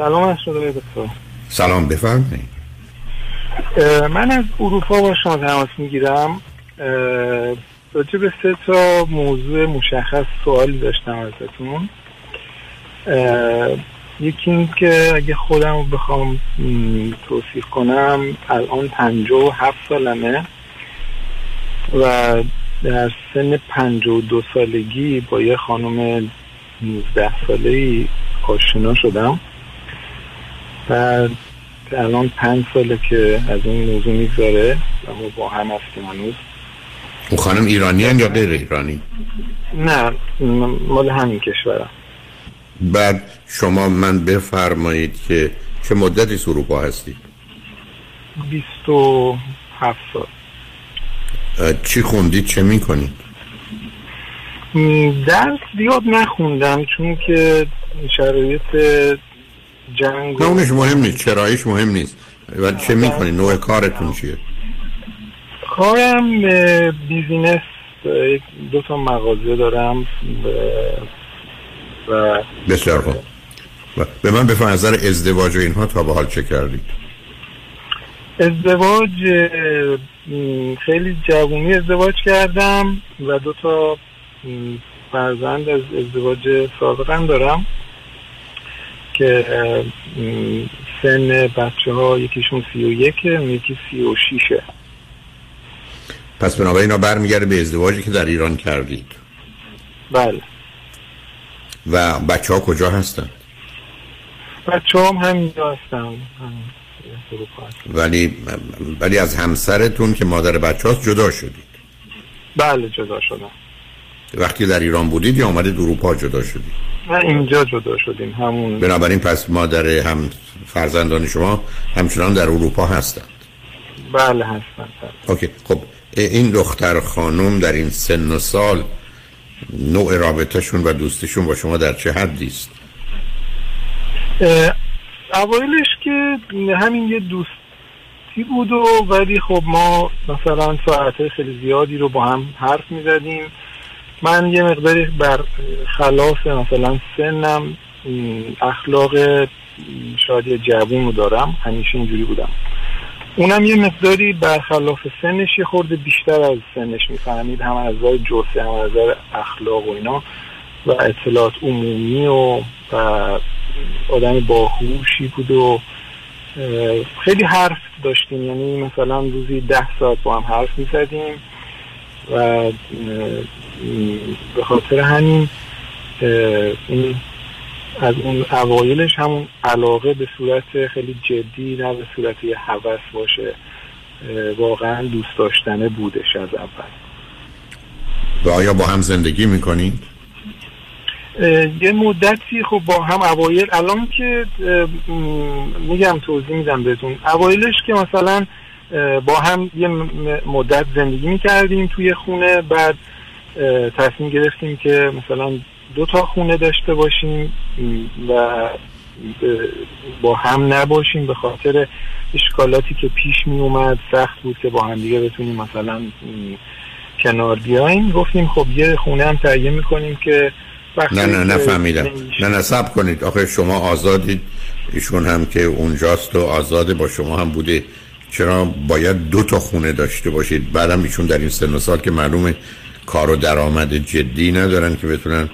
سلام از شده دکتر. سلام بفرمایید. من از اروپا با شما تماس می‌گیرم. راجع به سه تا موضوع مشخص سوالی داشتم ازتون. یکی این که اگه خودم رو بخوام توصیف کنم الان پنجه و هفت سالمه و در سن پنجه و دو سالگی با یه خانم نوزده ساله ای آشنا شدم. و الان پنج ساله که از این موضوع می‌گذاره و ما با هم هستیم هنوز اون خانم ایرانی یا غیر ایرانی؟ نه مال همین کشورم بعد شما من بفرمایید که چه مدتی اروپا هستید؟ و هفت سال چی خوندید چه می‌کنید؟ درس زیاد نخوندم چون که شرایط جنگ نه اونش مهم نیست. چرایش مهم نیست. و چه می‌کنید نوع کارتون چیه؟ کارم بیزینس. دو تا مغازه دارم. و بسیار خوب. به من بفرم نظر ازدواج و اینها تا به حال چه کردید؟ ازدواج خیلی جوونی ازدواج کردم و دو تا فرزند از ازدواج سابقم دارم. که سن بچه ها یکیشون سی و یکه یکی سی و شیشه. پس بنابراین اینا برمیگرده به ازدواجی که در ایران کردید. بله. و بچه ها کجا هستن؟ بچه هم همینجا هستن. ولی ولی از همسرتون که مادر بچه هاست جدا شدید. بله جدا شدم وقتی در ایران بودید یا آمدید اروپا جدا شدید؟ نه اینجا جدا شدیم همون. بنابراین پس مادر هم فرزندان شما همچنان در اروپا هستند. بله هستند اوکی خب این دختر خانم در این سن و سال نوع رابطهشون و دوستشون با شما در چه حدی است؟ اوایلش که همین یه دوستی بود و ولی خب ما مثلا ساعت خیلی زیادی رو با هم حرف می‌زدیم. من یه مقداری بر خلاف مثلا سنم اخلاق شاید جوون رو دارم. همیشه اینجوری بودم. اونم یه مقداری برخلاف سنش یه خورده بیشتر از سنش می‌فهمید. هم از نظر جوسه هم از نظر اخلاق و اینا. و اطلاعات عمومی و, و آدم باهوشی بود و خیلی حرف داشتیم. یعنی مثلا روزی ده ساعت با هم حرف می‌زدیم. و به خاطر همین این از اون اوایلش همون علاقه به صورت خیلی جدی نه به صورت یه حوث باشه واقعا دوست داشتنه بودش از اول و آیا با هم زندگی می‌کنید؟ یه مدتی خب با هم اوایل الان که میگم توضیح میدم بهتون اوایلش که مثلا با هم یه مدت زندگی می‌کردیم توی خونه بعد تصمیم گرفتیم که مثلا دو تا خونه داشته باشیم و با هم نباشیم به خاطر اشکالاتی که پیش می اومد سخت بود که با هم دیگه بتونیم مثلا کنار بیایم گفتیم خب یه خونه هم تهیه می‌کنیم که نه نه نفهمیدم. نه نه سب کنید. آخه شما آزادید. ایشون هم که اونجاست و آزاده با شما هم بوده چرا باید دو تا خونه داشته باشید؟ بعدم ایشون در این سن و سال که معلومه کار و درآمد جدی ندارن که بتونن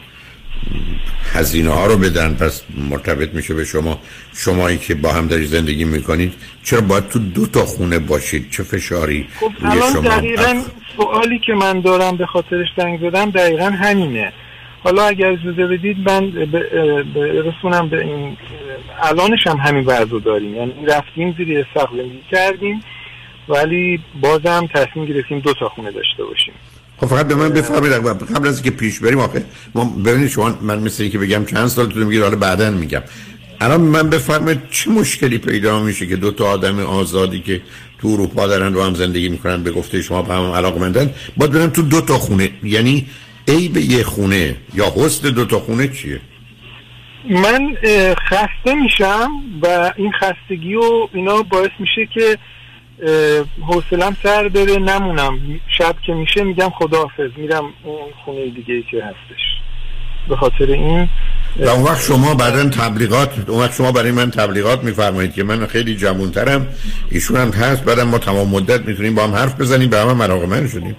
هزینه ها رو بدن. پس مرتبط میشه به شما. شمایی که با هم داری زندگی می‌کنید چرا باید تو دو تا خونه باشید؟ چه فشاری خب الان دقیقا سوالی که من دارم به خاطرش زنگ زدم دقیقا همینه. حالا اگر اجازه بدید من برسونم به این الانش هم همین وضع داریم. یعنی رفتیم زیر سقف زندگی کردیم ولی بازم تصمیم گرفتیم دو تا خونه داشته باشیم. خب فقط به من بفرمایید قبل از اینکه پیش بریم آخه ما ببینید شما من مثل اینکه بگم چند سال تو میگید حالا بعدا میگم. الان من بفرمایید چه مشکلی پیدا میشه که دو تا آدم آزادی که تو اروپا دارن رو هم زندگی می‌کنن به گفته شما به هم علاقمندن باید برن تو دو تا خونه. یعنی ای به یه خونه یا حسن دو تا خونه چیه؟ من خسته میشم و این خستگی و اینا باعث میشه که حوصلم سر بره نمونم. شب که میشه میگم خداحافظ. میرم اون خونه دیگه ای که هستش. به خاطر این و اون وقت شما بعدا تبلیغات اون وقت شما برای من تبلیغات میفرمایید که من خیلی جوانترم. ایشون هم هست. بعدم ما تمام مدت می‌تونیم با هم حرف بزنیم. به هم علاقه من شدیم.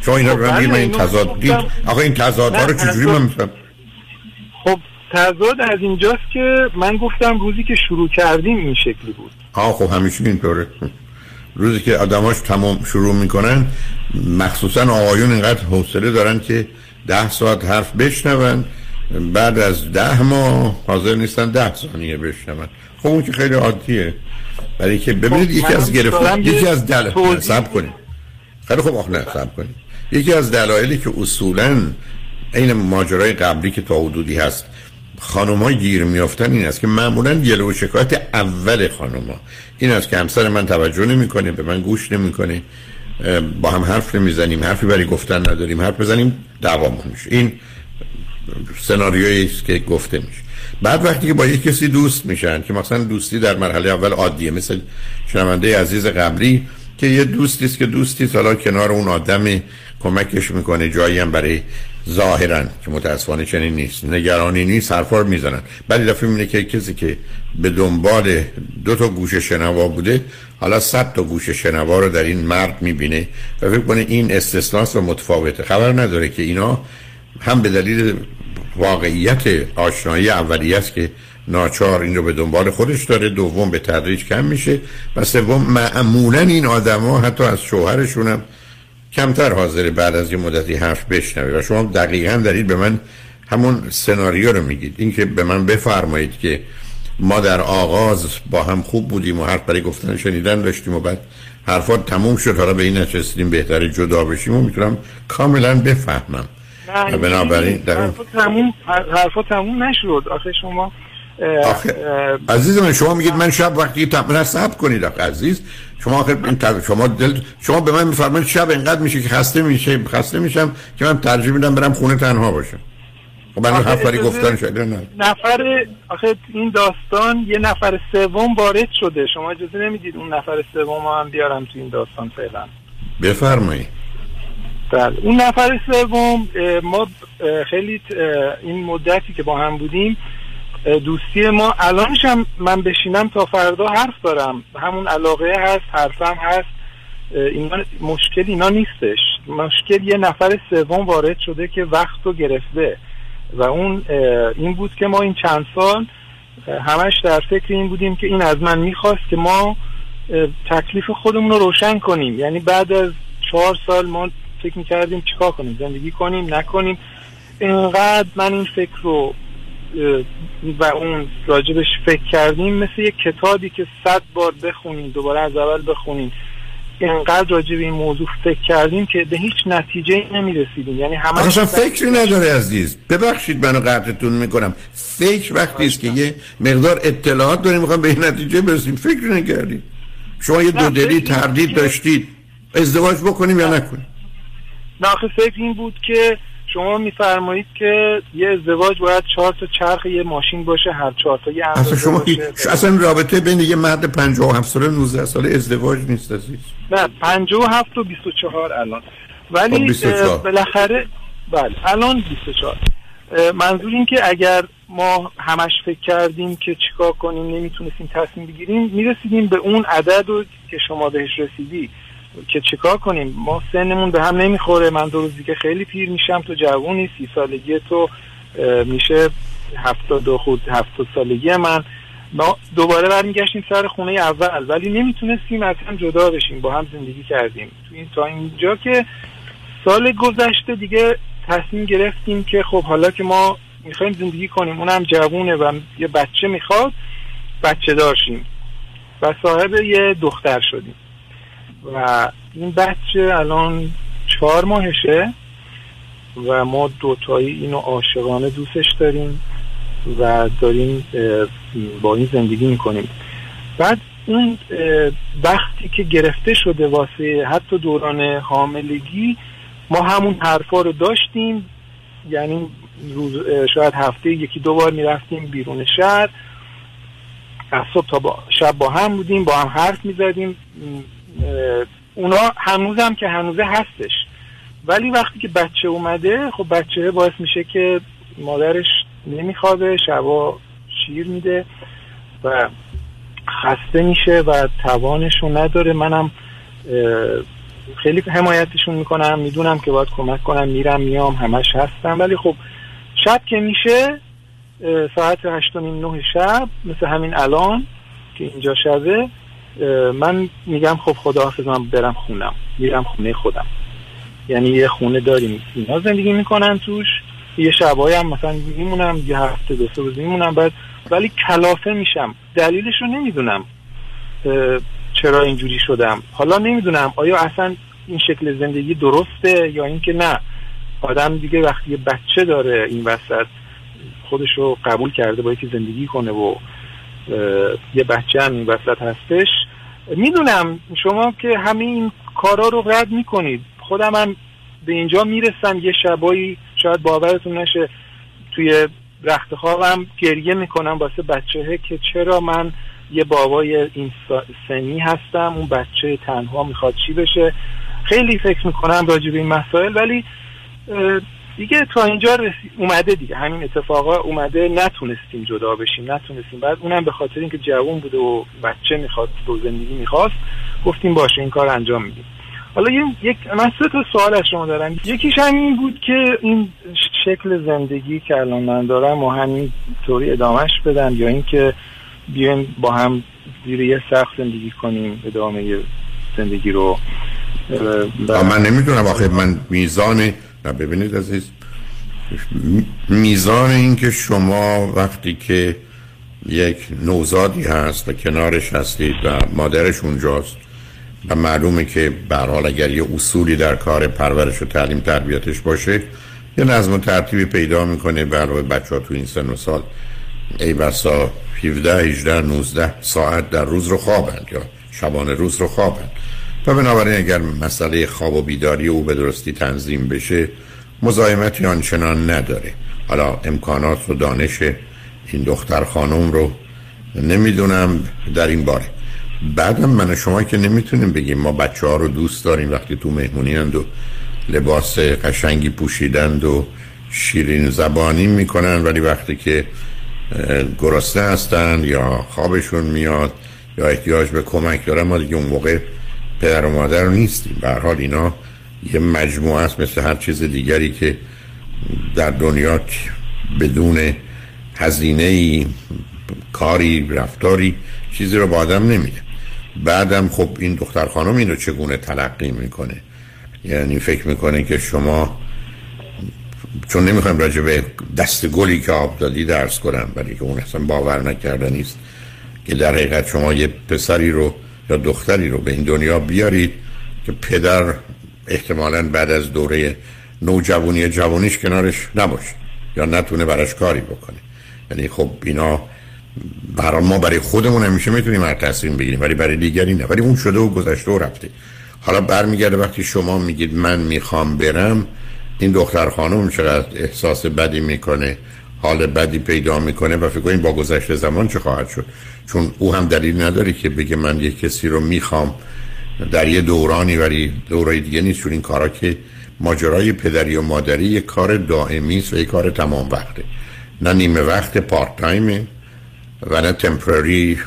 چون اینا رو من این تضاد دید آقا این تضادها رو چجوری من میفهم؟ خب تضاد از اینجاست که من گفتم روزی که شروع کردیم این شکلی بود. آه خب همیشه اینطوره. روزی که آدماش تمام شروع می‌کنن مخصوصا آقایون اینقدر حوصله دارن که ده ساعت حرف بشنون بعد از ده ماه حاضر نیستن ده ثانیه بشنون. خب اون که خیلی عادیه. برای که ببینید خب، یکی از گرفت یکی از دل سب کنید. خیلی خوب آخ نه سب کنید. یکی از دلایلی که اصولا این ماجرای قبلی که تا حدودی هست ها گیر میافتن این است که معمولا گله و شکایت اول ها این است که همسر من توجه نمی‌کنه به من گوش نمی‌کنه با هم حرف نمی‌زنیم حرفی برای گفتن نداریم حرف بزنیم دعوامون میشه. این سناریویی است که گفته میشه. بعد وقتی که با یک کسی دوست میشن که مثلا دوستی در مرحله اول عادیه مثل شنونده عزیز قبلی که یه دوستی است که دوستی حالا کنار اون آدم کمکش می‌کنه جایی هم برای ظاهرا که متاسفانه چنین نیست. نگرانی نیست حرفا می‌زنن. بعد دفعه می‌بینه که کسی که به دنبال دو تا گوش شنوا بوده حالا صد تا گوش شنوا رو در این مرد می‌بینه و فکر کنه این استثناس و متفاوته. خبر نداره که اینا هم به دلیل واقعیت آشنایی اولیه است که ناچار این رو به دنبال خودش داره دوم به تدریج کم میشه و سوم معمولا این آدما حتی از شوهرشون هم کمتر حاضر بعد از یه مدتی حرف بشنوه و شما دقیقا دارید به من همون سناریو رو میگید. اینکه به من بفرمایید که ما در آغاز با هم خوب بودیم و حرف برای گفتن شنیدن داشتیم و بعد حرفات تموم شد. حالا به این نچستیم بهتر جدا بشیم و می‌تونم کاملا بفهمم. و بنابراین در حرفا تموم حرفا تموم نشد. آخه شما عزیز من شما میگید من شب وقتی تمرین صبر کنید آخه عزیز. شما آخر این شما دل شما به من میفرمایید شب انقدر میشه که خسته میشه خسته میشم که من ترجیح میدم برم خونه تنها باشم. خب من حرف گفتن شده نه. نفر آخه این داستان یه نفر سوم وارد شده. شما اجازه نمی‌دید اون نفر سوم هم بیارم تو این داستان فعلا. بفرمایید بله. اون نفر سوم ما خیلی این مدتی که با هم بودیم دوستی ما. الانش هم من بشینم تا فردا حرف دارم. همون علاقه هست حرفم هست. اینا مشکل اینا نیستش. مشکل یه نفر سوم وارد شده که وقت رو گرفته. و اون این بود که ما این چند سال همش در فکر این بودیم که این از من می‌خواست که ما تکلیف خودمون رو روشن کنیم. یعنی بعد از چهار سال ما فکر می‌کردیم چیکار کنیم؟ زندگی کنیم؟ نکنیم؟ اینقدر من این فکر رو و اون راجبش فکر کردیم مثل یک کتابی که صد بار بخونیم دوباره از اول بخونیم. اینقدر راجب این موضوع فکر کردیم که به هیچ نتیجه نمی‌رسیدیم. یعنی همه اصلا فکری نداره عزیز. ببخشید منو قطعتون می‌کنم. فکر وقتی است که یه مقدار اطلاعات داریم می‌خوام به این نتیجه برسیم. فکر نکردیم. شما یه دو دلی تردید داشتید. ازدواج بکنیم یا نکنیم؟ نه فکر این بود که شما میفرمایید که یه ازدواج باید چهار تا چرخ یه ماشین باشه هر چهار تا یه اصلا شما باشه. اصلا رابطه بین یه مرد 57 ساله 19 ساله ازدواج نیست عزیز. نه 57 و 24 الان. ولی خب، بالاخره بله الان 24 منظور این که اگر ما همش فکر کردیم که چیکار کنیم نمی‌تونستیم تصمیم بگیریم می‌رسیدیم به اون عدد که شما بهش رسیدی. که چیکار کنیم؟ ما سنمون به هم نمی‌خوره. من دو روزی که خیلی پیر میشم. تو جوونی سی سالگی تو میشه هفتاد و خود هفتاد سالگی من. ما دوباره برمیگشتیم سر خونه اول. ولی نمی‌تونستیم از هم جدا بشیم. با هم زندگی کردیم. تو این تا اینجا که سال گذشته دیگه تصمیم گرفتیم که خب حالا که ما می‌خوایم زندگی کنیم. اونم جوونه و یه بچه می‌خواد بچه دارشیم و صاحب یه دختر شدیم. و این بچه الان چهار ماهشه و ما دوتایی اینو عاشقانه دوستش داریم و داریم با این زندگی می‌کنیم. بعد اون وقتی که گرفته شده واسه حتی دوران حاملگی ما همون حرفا رو داشتیم. یعنی روز شاید هفته یکی دو بار می‌رفتیم بیرون شهر. از صبح تا با شب با هم بودیم با هم حرف می‌زدیم. اونا هنوزم که هنوزه هستش. ولی وقتی که بچه اومده خب بچه باعث میشه که مادرش نمیخوابه شبا شیر میده و خسته میشه و توانشو نداره. منم خیلی حمایتشون می‌کنم می‌دونم که باید کمک کنم میرم میام همش هستم. ولی خب شب که میشه ساعت هشت نه شب مثل همین الان که اینجا شبه من میگم خب خداحافظ من برم خونم. میرم خونه خودم. یعنی یه خونه داریم. اینا زندگی می‌کنن توش. یه شبایی هم مثلا میمونم یه هفته دو سه روز میمونم. بعد ولی کلافه میشم. دلیلش رو نمی‌دونم چرا اینجوری شدم. حالا نمی‌دونم. آیا اصلا این شکل زندگی درسته یا اینکه نه؟ آدم دیگه وقتی بچه داره این وسط خودش رو قبول کرده با یکی زندگی کنه و یه بچه هم این وسط هستش می‌دونم شما که همین کارا رو رد می‌کنید. خودم هم به اینجا می‌رسم یه شبایی شاید باورتون نشه توی رخت خوابم گریه می‌کنم واسه بچه که چرا من یه بابای این سنی هستم اون بچه تنها می‌خواد چی بشه. خیلی فکر می‌کنم راجع این مسائل ولی دیگه تا اینجا اومده دیگه. همین اتفاقا اومده نتونستیم جدا بشیم نتونستیم. بعد اونم به خاطر اینکه جوون بوده و بچه می‌خواد و زندگی می‌خواست گفتیم باشه این کار انجام میدیم. حالا یک من سه تا سوال از شما دارم. یکیش همین بود که این شکل زندگی که الان من دارم و همین طوری ادامهش بدم یا اینکه بیایم با هم زیر یه سخت زندگی کنیم ادامه زندگی رو. من نمی‌دونم آخه. من میزان ببینید عزیز میزان اینکه شما وقتی که یک نوزادی هست و کنارش هستید و مادرش اونجاست و معلومه که برحال اگر یه اصولی در کار پرورش و تعلیم تربیتش باشه یه نظم و ترتیبی پیدا می‌کنه برای بچه ها تو این سن و سال ای بسا 17, 18, 19 ساعت در روز رو خوابند یا شبانه روز رو خوابند. و بنابراین اگر مسئله خواب و بیداری او به درستی تنظیم بشه مزاحمتی آنچنان نداره. حالا امکانات و دانش این دختر خانم رو نمی‌دونم در این باره. بعدم من شما که نمی‌تونیم بگیم. ما بچه ها رو دوست داریم وقتی تو مهمونی هند و لباس قشنگی پوشیدند و شیرین زبانی می‌کنن ولی وقتی که گرسنه هستند یا خوابشون میاد یا احتیاج به کمک دارن ما دیگه اون موقع پدر و مادر نیستیم. به حال اینا یه مجموعه است مثل هر چیز دیگری که در دنیا بدون هزینه کاری رفتاری چیزی رو با آدم نمیده. بعدم خب این دختر خانم اینو چگونه تلقی می‌کنه؟ یعنی فکر می‌کنه که شما چون نمی‌خوایم راجع به دست گلی که آب دادی درس کنم برای که اون اصلا باور نکرده نیست که در حقیقت شما یه پسری رو یا دختری رو به این دنیا بیارید که پدر احتمالا بعد از دوره نوجوانی جوانیش کنارش نباشه یا نتونه براش کاری بکنه. یعنی خب اینا برای ما برای خودمون همیشه می‌تونیم هر تصمیم بگیریم ولی برای دیگری نه. ولی اون شده و گذشته و رفته. حالا برمیگرده وقتی شما میگید من می‌خوام برم این دختر خانم چقدر احساس بدی می‌کنه؟ حال بدی پیدا می‌کنه و فکر کنید با گذشته زمان چه خواهد شد. چون او هم دلیل نداره که بگه من یک کسی رو می‌خوام در یه دورانی ولی دورای دیگه نیست. چون این کارا که ماجرای پدری و مادری یک کار دائمی است و یک کار تمام وقته. نه نیمه وقت پارت تایمه و نه تمپرری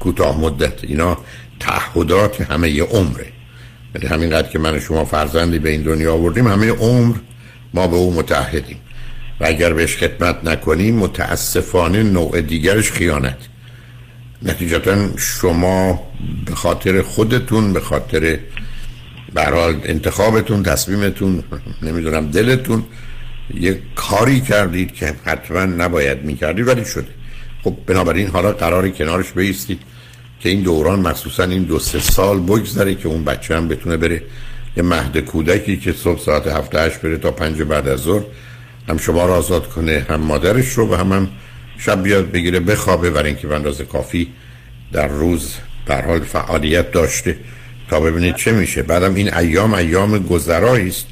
کوتاه مدت. اینا تعهدات همه یه عمره. یعنی همینقدر که من و شما فرزندی به این دنیا آوردیم همه عمر ما به او متحدیم و اگر بهش خدمت نکنیم متاسفانه نوع دیگرش خیانت. نتیجتا شما به خاطر خودتون به خاطر برحال انتخابتون تصمیمتون نمی‌دونم دلتون یه کاری کردید که حتما نباید می‌کردید ولی شده. خب بنابراین حالا قراری کنارش بیستید که این دوران مخصوصا این دو سه سال بگذره که اون بچه هم بتونه بره یه مهد کودکی که صبح ساعت هفته هشت بره تا پنج بعد از ظهر. هم شما را آزاد کنه هم مادرش رو و هم, هم شب بیاد بگیره بخوابه برای اینکه به اندازه کافی در روز در حال فعالیت داشته تا ببینید چه میشه. بعدم این ایام ایام گذرایی است.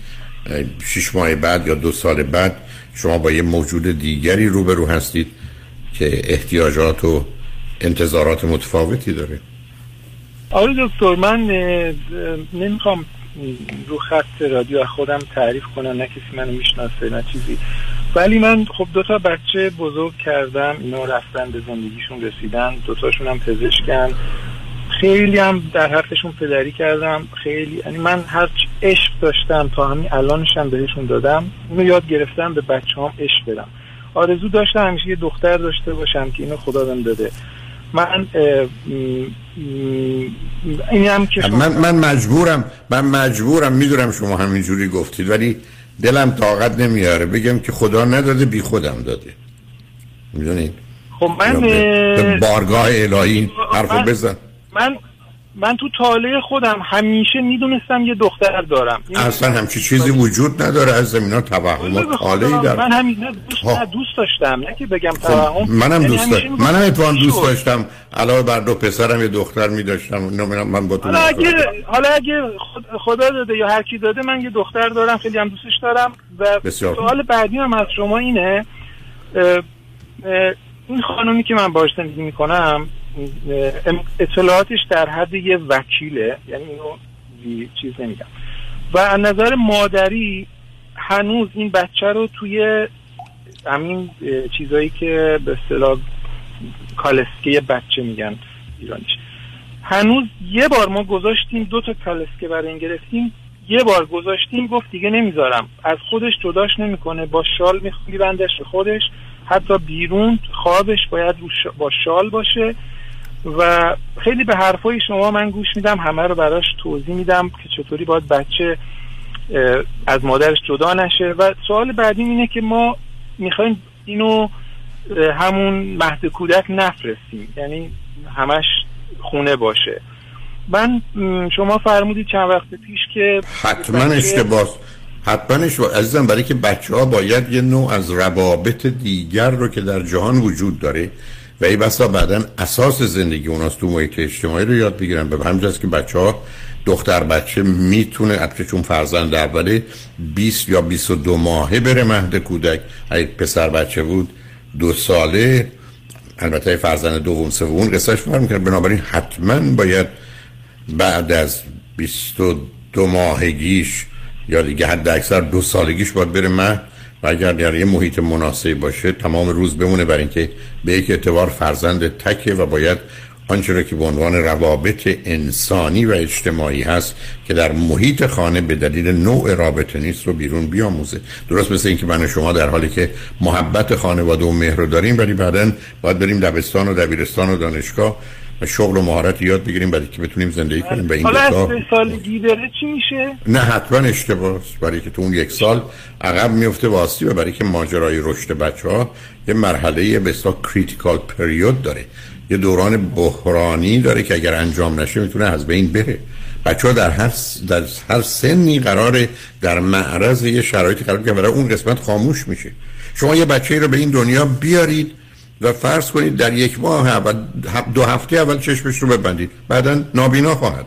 شش ماه بعد یا دو سال بعد شما با یه موجود دیگری روبرو هستید که احتیاجات و انتظارات متفاوتی داره. آره دکتر من نمی‌خوام رو خط رادیو خودم تعریف کنم نه کسی منو می‌شناسه نه چیزی. ولی من خب دو تا بچه بزرگ کردم اینا رفتن به زندگیشون رسیدن دوتاشون هم پزشکن. خیلی هم در حقشون پدری کردم خیلی یعنی من هر عشق داشتم تا همین الانشم بهشون دادم اونو یاد گرفتم به بچه هم عشق بدم. آرزو داشتم همیشه یه دختر داشته باشم که اینو خدا داده من این هم که من, من مجبورم من مجبورم می‌دونم شما همینجوری گفتید ولی دلم طاقت نمیاره. بگم که خدا نداده بی خودم داده. می‌دونید؟ خب من به بارگاه الهی حرفو بزن. من من تو تاله خودم همیشه می‌دونستم یه دختر دارم. اصلا همچی چیزی وجود نداره از زمین توهمات تاله ای من همین دوست, نه دوست داشتم. نه که بگم خب، توهم. منم یعنی دوست داشتم منم اتفاقا دوست داشتم. علاوه بر دو پسرم یه دختر میداشتم. من با تو حالا اگه حالا اگه خدا داده یا هر کی داده من یه دختر دارم خیلی هم دوستش دارم. و سوال بعدی هم از شما اینه این خانومی که من باش زندگی می‌کنم اطلاعاتش در حد یه وکیله یعنی اینو چیز نمیگم. و از نظر مادری هنوز این بچه رو توی همین چیزایی که به اصطلاح کالسکه بچه میگن ایرانیش. هنوز یه بار ما گذاشتیم دو تا کالسکه برای این گرفتیم یه بار گذاشتیم گفت دیگه نمی‌ذارم. از خودش جداش نمی‌کنه با شال میبندش به خودش. حتی بیرون خوابش باید با شال باشه. و خیلی به حرفای شما من گوش میدم همه رو براش توضیح میدم که چطوری باید بچه از مادرش جدا نشه. و سوال بعدی اینه که ما می‌خوایم اینو همون مهد کودک نفرستیم. یعنی همش خونه باشه. من شما فرمودید چند وقت پیش که حتما اشتباه. حتما اشتباه. عزیزم برای که بچه ها باید یه نوع از روابط دیگر رو که در جهان وجود داره ای بسا بعدا اساس زندگی اوناست تو محیط اجتماعی رو یاد بگیرن. به همجاست که بچه ها دختر بچه می‌تونه البته چون فرزند اوله 20 یا 22 ماهه بره مهد کودک. اگه پسر بچه بود دو ساله. البته فرزند دوم سوم قصهش فرق می‌کنه بنابراین حتما باید بعد از 22 ماهگیش یا دیگه حد اکثر دو سالگیش باید بره مهد. و اگر در یه محیط مناسبی باشه تمام روز بمونه برای اینکه به یک اعتبار فرزند تکه و باید آنچه را که به عنوان روابط انسانی و اجتماعی هست که در محیط خانه به دلیل نوع رابطه نیست رو بیرون بیاموزه. درست مثل اینکه من شما در حالی که محبت خانواده و مهر رو داریم ولی بعدا باید بریم دبستان و دبیرستان و دانشگاه و شغل و مهارت یاد بگیریم برای که بتونیم زندگی کنیم به این حالا سالگی بره چی میشه؟ نه حتما اشتباه برای که تو اون یک سال عقب میفته واسطی و برای که ماجرای رشد بچه ها یه مرحله به اصطلاح کریتیکال پریود داره. یه دوران بحرانی داره که اگر انجام نشه می‌تونه از بین بره. بچه ها در هر, در هر سنی قراره در معرض یه شرایطی قرار که اون قسمت خاموش میشه. شما یه بچه رو به این دنیا بیارید و فرض کنید در یک ماه اول دو هفته اول چشمش رو ببندید. بعدا نابینا خواهد.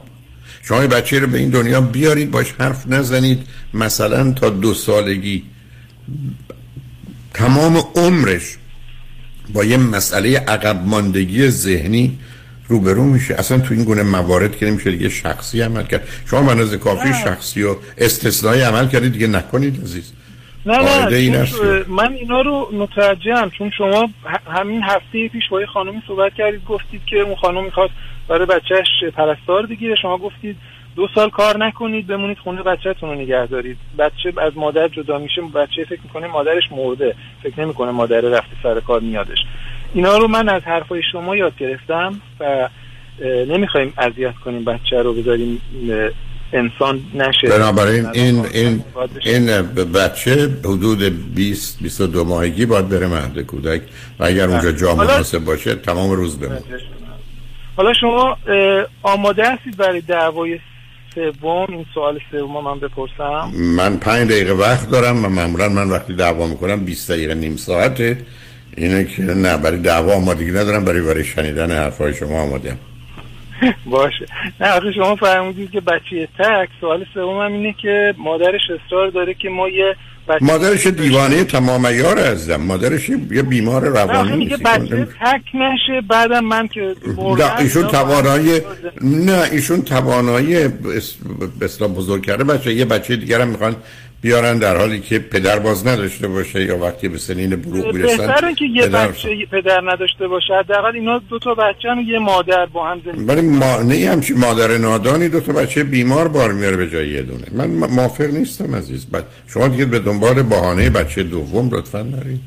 شما بچه رو به این دنیا بیارید باش حرف نزنید. مثلا تا دو سالگی. تمام عمرش با یه مسئله عقب ماندگی ذهنی روبرو میشه. اصلا تو این گونه موارد که نمیشه دیگه شخصی عمل کرد. شما مناظر کافی شخصی و استثنایی عمل کردید دیگه نکنید عزیز. نه نه من اینا رو متوجهم چون شما همین هفته پیش با یه خانمی صحبت کردید گفتید که اون خانم می‌خواد برای بچهش پرستار بگیره. شما گفتید دو سال کار نکنید بمونید خونه بچهتون رو نگه دارید. بچه از مادر جدا میشه بچه فکر می‌کنه مادرش مرده. فکر نمی‌کنه مادر رفته سر کار میادش. اینا رو من از حرفای شما یاد گرفتم و نمی‌خوایم اذیت کنیم بچه رو بذاریم انسان نشه. بنابراین این این این بچه حدود 20 22 ماهگی باید بره مهد کودک. و اگر اونجا جا مناسب باشه تمام روز بمونه. حالا شما آماده هستید برای دعوای سوم؟ این سوال سوم من بپرسم. من پنج دقیقه وقت دارم و معمولا من وقتی دعوا می‌کنم 20 دقیقه نیم ساعته. اینه که نه برای دعوا آمادگی ندارم برای برای شنیدن حرفای شما آماده باشه. نه آخه شما فرمودید که بچه تک سوال سوم هم اینه که مادرش اصرار داره که ما یه مادرش دیوانه تمام یار ازم مادرش یه بیمار روانی نیست. بچه تک نشه بعدم من که نه ایشون توانایی نه ایشون توانایی بسلا بزرگ کرده بچه یه بچه دیگر هم می‌خوان بیارن در حالی که پدر باز نداشته باشه یا وقتی به سنین بلوغ می‌رسن بهتره که یه پدر بچه پدر نداشته باشه. حداقل اینا دو تا بچه و یه مادر با هم زندگی ولی همچی مادر نادانی دو تا بچه بیمار بار میاره به جای یه دونه. من موافق نیستم عزیز. بعد شما دیگه به دنبال بهانه بچه دوم لطفا نرید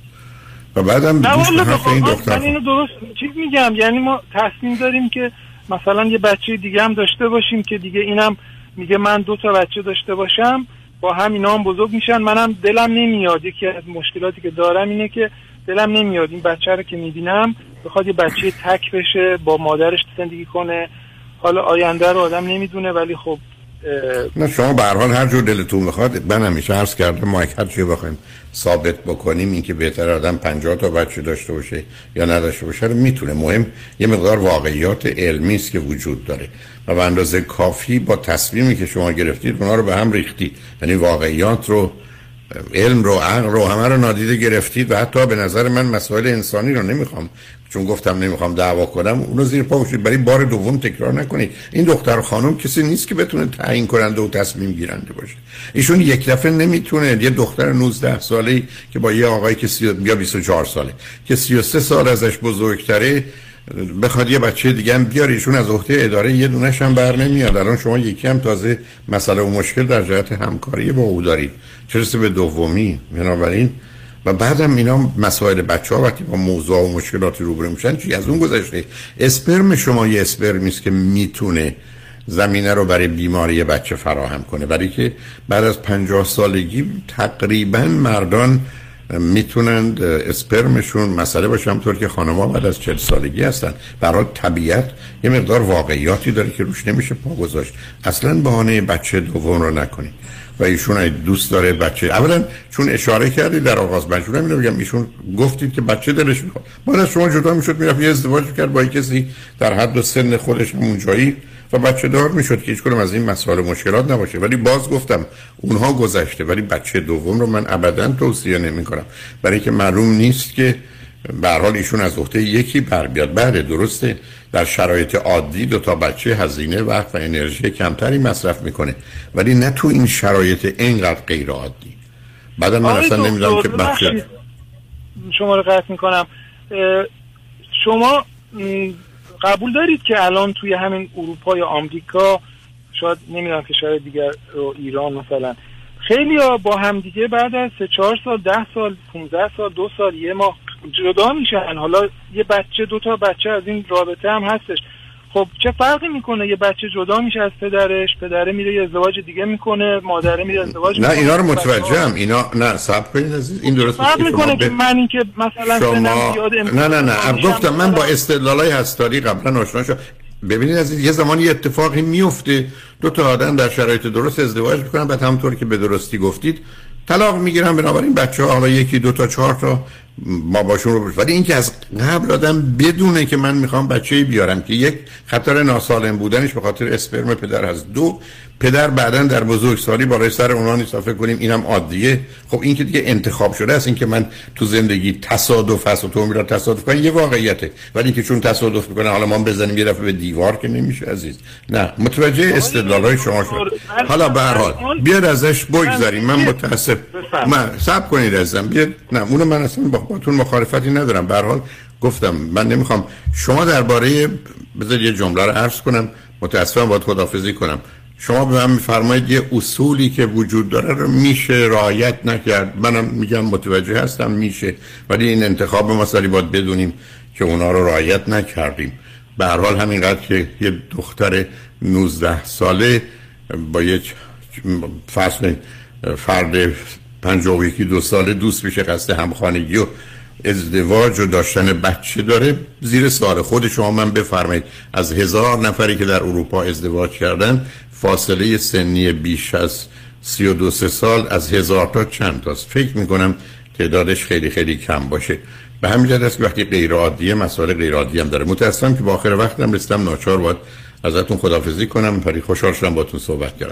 و بعدم نه این دختر من اینو درست چیز میگم یعنی ما تصمیم داریم که مثلا یه بچه دیگه هم داشته باشیم که دیگه اینم میگه من دو تا بچه داشته باشم. با هم اینا هم بزرگ میشن. منم دلم نمیاد. یکی از مشکلاتی که دارم اینه که دلم نمیاد. این بچه رو که می‌بینم بخواد یه بچه تک بشه با مادرش زندگی کنه. حالا آینده رو آدم نمی‌دونه ولی خب نه شما به حال هر جور دلتون بخواد من همیشه عرض کردم ما هر چی بخوایم ثابت بکنیم اینکه بهتر آدم 50 تا بچه داشته باشه یا نداشته باشه رو می‌تونه. مهم یه مقدار واقعیات علمی است که وجود داره و به اندازه کافی با تصمیمی که شما گرفتید اونا رو به هم ریختید. یعنی واقعیات رو علم رو عقل رو همه رو نادیده گرفتید و حتی به نظر من مسائل انسانی رو نمی‌خوام چون گفتم نمی‌خوام دعوا کنم اونو زیر پا باشید برای بار دوم تکرار نکنید. این دختر خانم کسی نیست که بتونه تعیین کننده و تصمیم گیرنده باشه. ایشون یک دفعه نمی‌تونه. یه دختر 19 ساله که با یه آقایی که سی... یا 24 ساله که 33 سال ازش بزرگتره بخواد یه بچه دیگه هم بیاره. ایشون از عهده اداره یه دونش هم بر نمیاد. الان شما یکی هم تازه مسئله و مشکل در جهت همکاری با او دارید. چرسه به دومی؟ بنابراین و بعدم اینا مسائل بچه ها وقتی با موضوع و مشکلاتی روبرو میشن چی؟ از اون گذشته. اسپرم شما یه اسپرمی که می‌تونه زمینه رو برای بیماری بچه فراهم کنه. برای که بعد از پنجاه سالگی تقریبا مردان می‌تونند اسپرمشون مسئله باشه همطور که خانم‌ها بعد از چل سالگی هستن. برای طبیعت یه مقدار واقعیاتی داره که روش نمیشه پا گذاشت. اصلا بهانه بچه دوم رو نکنید. و ایشون دوست داره بچه اولا چون اشاره کردی در آغاز مجبورم اینو بگم ایشون گفتید که بچه دلش می‌خواد. بعد از شما جدا می‌شد می‌رفت یه ازدواج کرد با کسی در حد و سن خودش همون جایی و بچه دار می‌شد که هیچ از این مسائل مشکلات نباشه. ولی باز گفتم اونها گذشته. ولی بچه دوم رو من ابدا توصیه نمی کنم برای که معلوم نیست که به حال ایشون از عهده یکی بر بیاد. بله درسته. در شرایط عادی دو تا بچه هزینه وقت و انرژی کمتری مصرف می‌کنه. ولی نه تو این شرایط اینقدر غیر عادی. بعد من اصلا نمی‌دونم که بچه شما رو قطع می‌کنم. شما قبول دارید که الان توی همین اروپا یا آمریکا شاید نمی‌دونم که شاید دیگر رو ایران مثلا خیلی ها با همدیگه بعد از سه چهار سال ده سال 15 سال دو سال یه ماه جدا میشن. حالا یه بچه دو تا بچه از این رابطه هم هستش. خب چه فرقی می‌کنه؟ یه بچه جدا میشه از پدرش پدره میره یه ازدواج دیگه می‌کنه مادره میره ازدواج نه اینا رو متوجهم. اینا نه صبر کنید عزیز. این درست فرق می‌کنه که من این که مثلا شما... نه نه نه. گفتم من با استدلالای هستاری قبلا آشنا شدم. ببینید از یه زمانی اتفاقی میفته. دو تا آدم در شرایط درست ازدواج می‌کنن بعد همونطور که به درستی گفتید طلاق می‌گیرن. بنابراین بچه ها حالا یکی دو تا چهار تا ما باشون رو ولی اینکه از قبل آدم بدونه که من می‌خوام بچه بیارم که یک خطر ناسالم بودنش به خاطر اسپرم پدر از دو پدر بعدا در بزرگسالی بالای سر اونا نیست. فکر کنیم اینم عادیه. خب این که دیگه انتخاب شده است. این که من تو زندگی تصادف هست و تو میرا تصادف کنم یه واقعیته. ولی اینکه چون تصادف می‌کنه حالا ما بزنیم یه دفعه به دیوار که نمیشه عزیز. نه متوجه استدلالای شما شد. حالا به هر حال بیاد ازش بگذاریم. من متاسف من صبر کنید ازم بیاد نه اونو من اصلا با باتون مخالفتی ندارم. به حال گفتم من نمی‌خوام. شما درباره بذار یه جمله رو عرض کنم. متاسفم باید خدافزی کنم. شما به من میفرمایید یه اصولی که وجود داره رو میشه رعایت نکرد. منم میگم متوجه هستم میشه. ولی این انتخاب مسئله باید بدونیم که اونا رو رعایت نکردیم. به هر حال همینقدر که یه دختر 19 ساله با یک فصل فرد پنجاه و یکی دو ساله دوست میشه قصد همخانگی و ازدواج و داشتن بچه داره زیر سوال خود شما من بفرمایید. از هزار نفری که در اروپا ازدواج کردن فاصله سنی بیش از سی و دو سه سال از هزار تا چند تاست. فکر می‌کنم تعدادش خیلی خیلی کم باشه. به همین جهت است وقتی غیر عادیه مسائل غیر عادی هم داره. متاسفم که با آخر وقتم رسیدم. ناچار باید ازتون خدافزی کنم. پری خوشحال شدم باتون صحبت کردم.